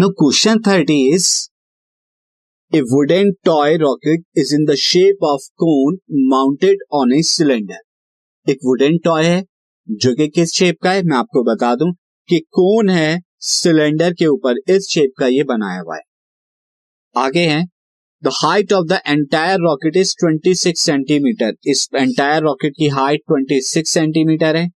Now, question 30 is, a wooden toy rocket is in the shape of cone mounted on a cylinder. एक wooden toy है, जो कि किस shape का है? मैं आपको बता दूँ कि कोन है सिलेंडर के ऊपर इस शेप का ये बनाया हुआ है। आगे है the height of the entire rocket is 26 centimetre इस एंटायर रॉकेट की हाइट 26 सेंटीमीटर है।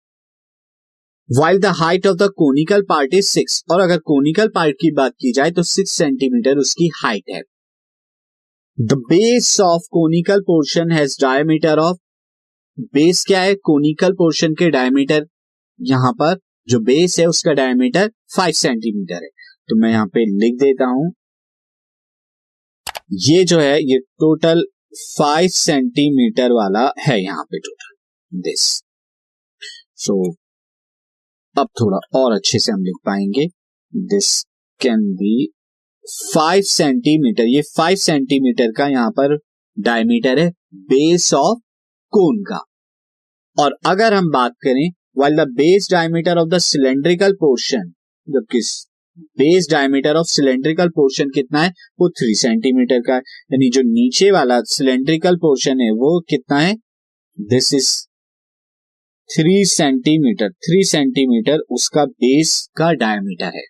While the height of the conical part is six और अगर कोनिकल पार्ट की बात की जाए तो सिक्स सेंटीमीटर उसकी हाइट है। The base of conical portion has diameter of base क्या है? कोनिकल पोर्शन के डायमीटर यहाँ पर जो बेस है उसका डायमीटर फाइव सेंटीमीटर है। तो मैं यहाँ पे लिख देता हूँ। ये जो है, ये टोटल फाइव सेंटीमीटर वाला है यहाँ पे टोटल दिस सो अब थोड़ा और अच्छे से हम लिख पाएँगे। This can be five centimetre ये फाइव सेंटीमीटर का यहाँ पर डायमीटर है बेस ऑफ़ कोन का। और अगर हम बात करें while the base diameter of the cylindrical portion जब किस base diameter of cylindrical portion कितना है, वो थ्री सेंटीमीटर का है। यानी जो नीचे वाला सिलेंड्रिकल पोर्शन है, वो कितना है? This is three centimetre three centimetre उसका बेस का डायमीटर है।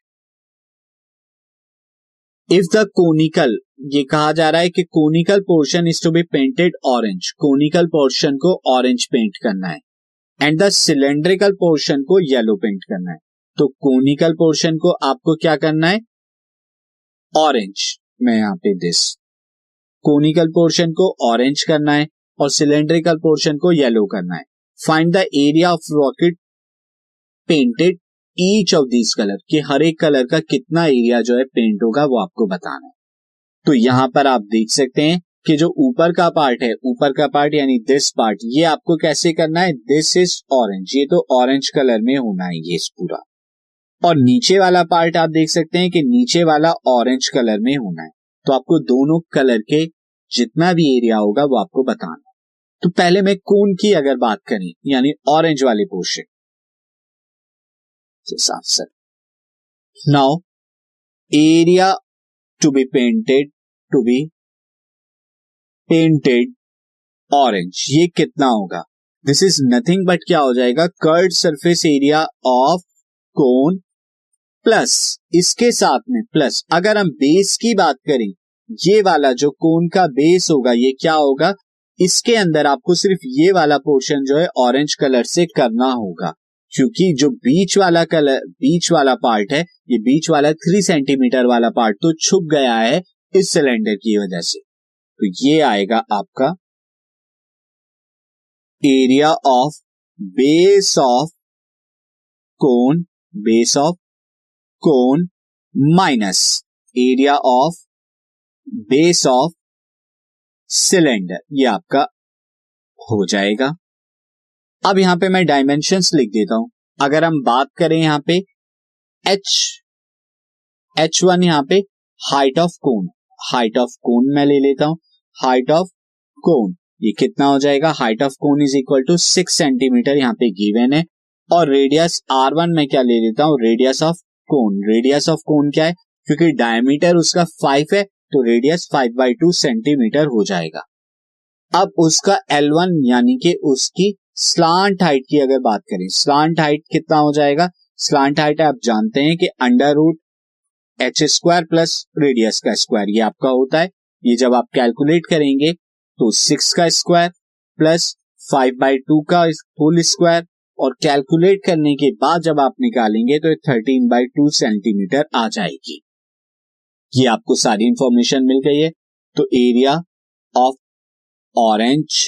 इफ़ द कोनिकल ये कहा जा रहा है कि conical portion is to be painted orange conical portion को ऑरेंज पेंट करना है एंड द सिलेंड्रिकल पोर्शन को येलो पेंट करना है। तो कोनिकल पोर्शन को आपको क्या करना है? ऑरेंज मैं यहाँ पे दिस कोनिकल पोर्शन को ऑरेंज करना है और सिलेंड्रिकल पोर्शन को येलो करना है। Find the area of rocket painted each of this colour कि हर एक कलर का कितना एरिया जो है पेंट होगा वो आपको बताना है। तो यहाँ पर आप देख सकते हैं कि जो ऊपर का पार्ट है, ऊपर का पार्ट यानी दिस पार्ट ये आपको कैसे करना है? दिस इज़ ऑरेंज ये तो ऑरेंज कलर में होना है ये पूरा। और नीचे वाला पार्ट आप देख सकते हैं कि नीचे वाला ऑरेंज कलर में होना है। तो आपको दोनों कलर के जितना भी एरिया होगा वो आपको बताना तो पहले मैं कोन की अगर बात करें, यानी ऑरेंज वाले portion now area to be painted to be painted orange ये कितना होगा? दिस इज़ नथिंग बट क्या हो जाएगा? Curved surface area of cone plus इसके साथ में प्लस अगर हम बेस की बात करें, ये वाला जो कोन का बेस होगा, ये क्या होगा? इसके अंदर आपको सिर्फ़ ये वाला पोर्शन जो है ऑरेंज कलर से करना होगा। क्योंकि जो बीच वाला कलर बीच वाला पार्ट है, ये बीच वाला थ्री सेंटीमीटर वाला पार्ट तो छुप गया है इस सिलेंडर की वजह से। तो ये आएगा आपका area of base of cone base of cone minus area of base of cylinder ये आपका हो जाएगा। अब यहाँ पे मैं डायमेंशंस लिख देता हूँ। अगर हम बात करें यहाँ पे एच एच वन यहाँ पे height of cone height of cone मैं ले लेता हूँ। हाइट ऑफ़ कोन ये कितना हो जाएगा? Height of cone is equal to six centimetre यहाँ पे गिवन है। और रेडियस आर वन में क्या ले लेता हूँ? Radius of cone radius of cone क्या है? क्योंकि डायमीटर उसका फाइव है तो radius five by two centimetre हो जाएगा। अब उसका एल वन यानी कि उसकी स्लांट हाइट की अगर बात करें स्लांट हाइट कितना हो जाएगा? स्लांट हाइट आप जानते हैं कि under root H square plus radius का स्क्वायर ये आपका होता है। ये जब आप कैलकुलेट करेंगे तो सिक्स का square plus five by two का होल स्क्वायर और कैलकुलेट करने के बाद जब आप निकालेंगे तो थर्टीन बाई टू सेंटीमीटर आ जाएगी। ये आपको सारी इंफॉर्मेशन मिल गई है। तो area of orange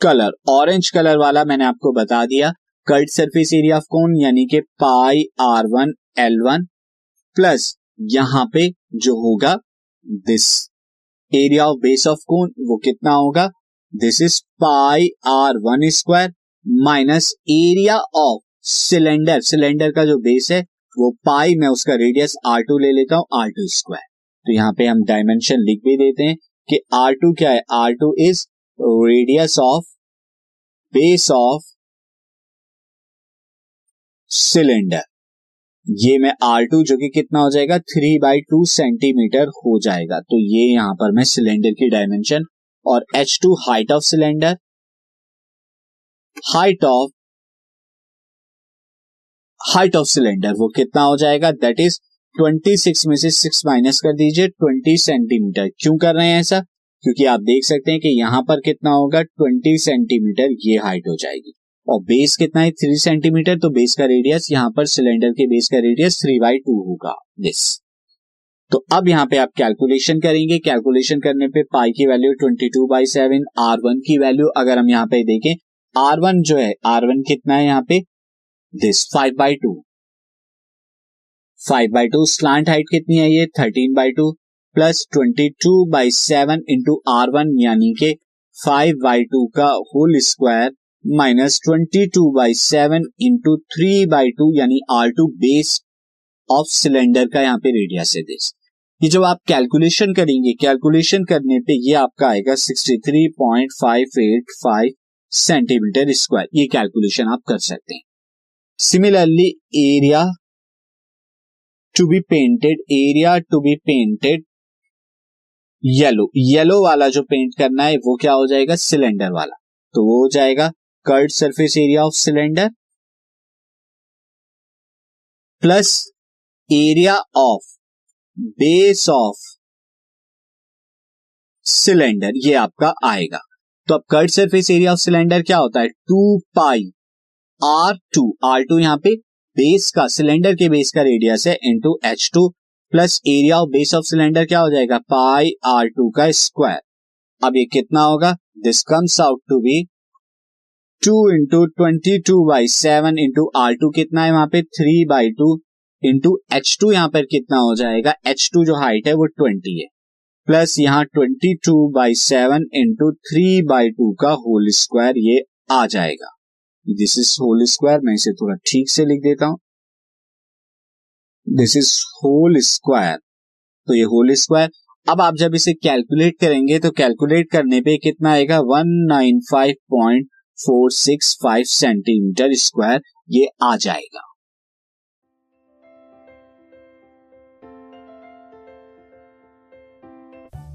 colour orange colour वाला मैंने आपको बता दिया। Curved surface area of cone यानी कि pi R one L one plus यहाँ पे जो होगा this area of base of cone वो कितना होगा? This is pi R one square minus area of cylinder cylinder का जो बेस है वो पाई में उसका रेडियस आर टू ले लेता हूँ आर टू स्क्वायर तो यहाँ पे हम डायमेंशन लिख भी देते हैं कि आर टू क्या है? R two is radius of base of cylinder ये मैं आर टू जो कि कितना हो जाएगा? थ्री बाई टू सेंटीमीटर हो जाएगा। तो ये यहाँ पर मैं सिलेंडर की डायमेंशन और H two height of cylinder height of height of cylinder वो कितना हो जाएगा? दैट इज़ 26 में से 6 माइनस कर दीजिए 20 सेंटीमीटर क्यों कर रहे हैं ऐसा? क्योंकि आप देख सकते हैं कि यहाँ पर कितना होगा? 20 सेंटीमीटर ये हाइट हो जाएगी। और बेस कितना है? थ्री सेंटीमीटर तो बेस का रेडियस यहाँ पर सिलेंडर के बेस का रेडियस थ्री बाई टू होगा। दिस तो अब यहाँ पे आप कैलकुलेशन करेंगे। कैलकुलेशन करने पे पाई की value twenty two by seven R one की वैल्यू अगर हम यहाँ पे देखें आर वन जो है आर वन कितना है यहाँ पे? This five by two five by two slant height कितनी है ये? Thirteen by two plus twenty two by seven into R one यानी के फाइव बाई टू का whole square minus twenty two by seven into three by two यानी R two base of cylinder का यहाँ पे रेडियस है this ये जब आप कैलकुलेशन करेंगे कैलकुलेशन करने पे ये आपका आएगा sixty three point five eight five centimetre square ये कैलकुलेशन आप कर सकते हैं। Similarly area to be painted area to be painted yellow yellow वाला जो पेंट करना है, वो क्या हो जाएगा? सिलेंडर वाला। तो वो हो जाएगा curved surface area of cylinder plus area of base of cylinder ये आपका आएगा। तो अब curved surface area of cylinder क्या होता है? Two pi R two R two यहाँ पे बेस का सिलेंडर के बेस का रेडियस है into H two plus area of base of cylinder क्या हो जाएगा? पाई आर टू का स्क्वायर अब ये कितना होगा? This comes out to be two into twenty two by seven into R two कितना है वहाँ पे? Three by two into H two यहाँ पर कितना हो जाएगा? एच टू जो हाइट है वो ट्वेंटी है. प्लस यहाँ twenty two by seven into three by two का होल स्क्वायर ये आ जाएगा. दिस इज़ होल स्क्वायर मैं इसे थोड़ा ठीक से लिख देता हूँ। दिस इज़ होल स्क्वायर तो ये होल स्क्वायर अब आप जब इसे कैलकुलेट करेंगे तो कैलकुलेट करने पे कितना आएगा? One nine five point four six five centimetre square ये आ जाएगा।